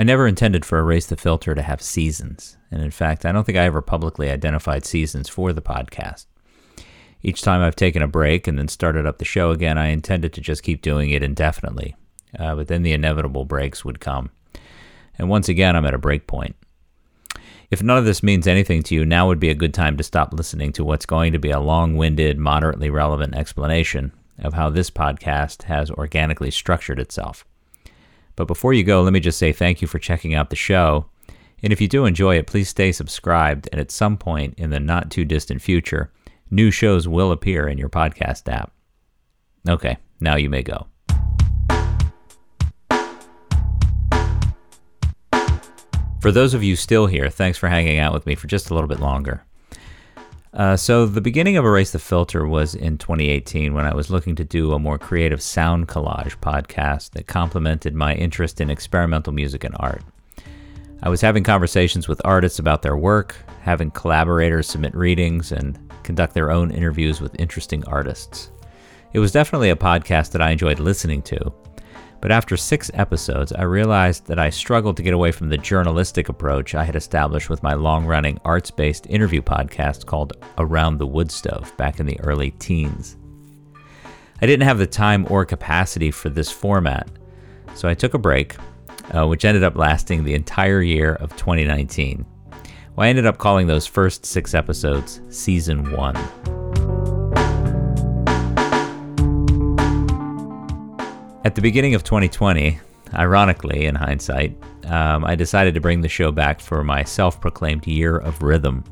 I never intended for Erase the Filter to have seasons, and in fact, I don't think I ever publicly identified seasons for the podcast. Each time I've taken a break and then started up the show again, I intended to just keep doing it indefinitely, uh, but then the inevitable breaks would come. And once again, I'm at a break point. If none of this means anything to you, now would be a good time to stop listening to what's going to be a long winded, moderately relevant explanation of how this podcast has organically structured itself. But before you go, let me just say thank you for checking out the show. And if you do enjoy it, please stay subscribed. And at some point in the not too distant future, new shows will appear in your podcast app. Okay, now you may go. For those of you still here, thanks for hanging out with me for just a little bit longer. Uh, so, the beginning of Erase the Filter was in 2018 when I was looking to do a more creative sound collage podcast that complemented my interest in experimental music and art. I was having conversations with artists about their work, having collaborators submit readings, and conduct their own interviews with interesting artists. It was definitely a podcast that I enjoyed listening to, but after six episodes, I realized that I struggled to get away from the journalistic approach I had established with my long running arts based interview podcast called Around the Wood Stove back in the early teens. I didn't have the time or capacity for this format, so I took a break, uh, which ended up lasting the entire year of 2019. Well, I ended up calling those first six episodes Season 1. At the beginning of 2020, ironically, in hindsight, um, I decided to bring the show back for my self proclaimed year of rhythm,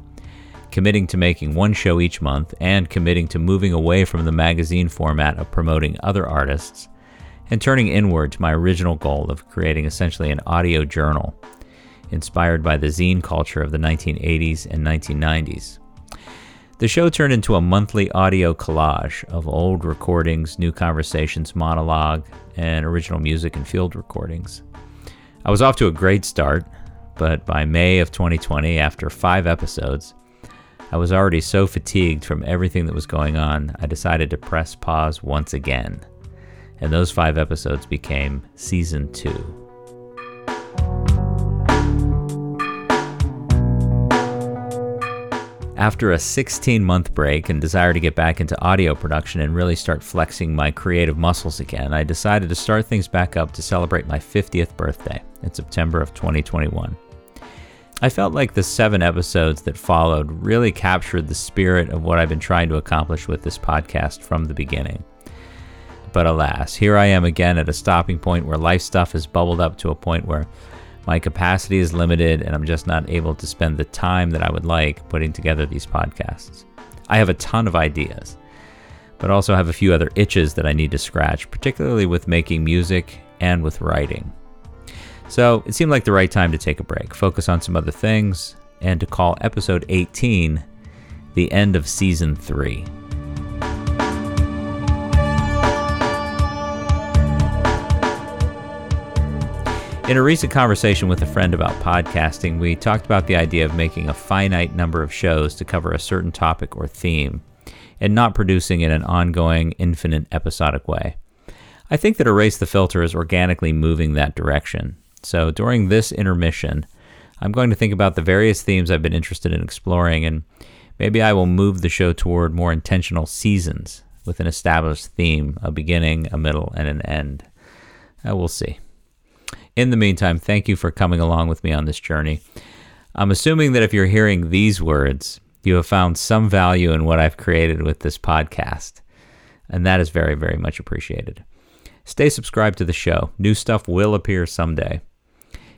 committing to making one show each month and committing to moving away from the magazine format of promoting other artists and turning inward to my original goal of creating essentially an audio journal inspired by the zine culture of the 1980s and 1990s. The show turned into a monthly audio collage of old recordings, new conversations, monologue, and original music and field recordings. I was off to a great start, but by May of 2020, after five episodes, I was already so fatigued from everything that was going on, I decided to press pause once again. And those five episodes became season two. After a 16 month break and desire to get back into audio production and really start flexing my creative muscles again, I decided to start things back up to celebrate my 50th birthday in September of 2021. I felt like the seven episodes that followed really captured the spirit of what I've been trying to accomplish with this podcast from the beginning. But alas, here I am again at a stopping point where life stuff has bubbled up to a point where my capacity is limited and I'm just not able to spend the time that I would like putting together these podcasts. I have a ton of ideas, but also have a few other itches that I need to scratch, particularly with making music and with writing. So it seemed like the right time to take a break, focus on some other things, and to call episode 18 the end of season 3. In a recent conversation with a friend about podcasting, we talked about the idea of making a finite number of shows to cover a certain topic or theme, and not producing in an ongoing, infinite, episodic way. I think that Erase the Filter is organically moving that direction. So during this intermission, I'm going to think about the various themes I've been interested in exploring, and maybe I will move the show toward more intentional seasons with an established theme, a beginning, a middle, and an end. Uh, we'll see. In the meantime, thank you for coming along with me on this journey. I'm assuming that if you're hearing these words, you have found some value in what I've created with this podcast. And that is very, very much appreciated. Stay subscribed to the show. New stuff will appear someday.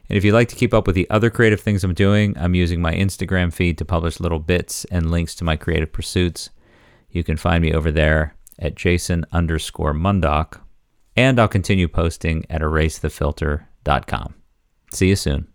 And if you'd like to keep up with the other creative things I'm doing, I'm using my Instagram feed to publish little bits and links to my creative pursuits. You can find me over there at Jason underscore Mundok. And I'll continue posting at See you soon.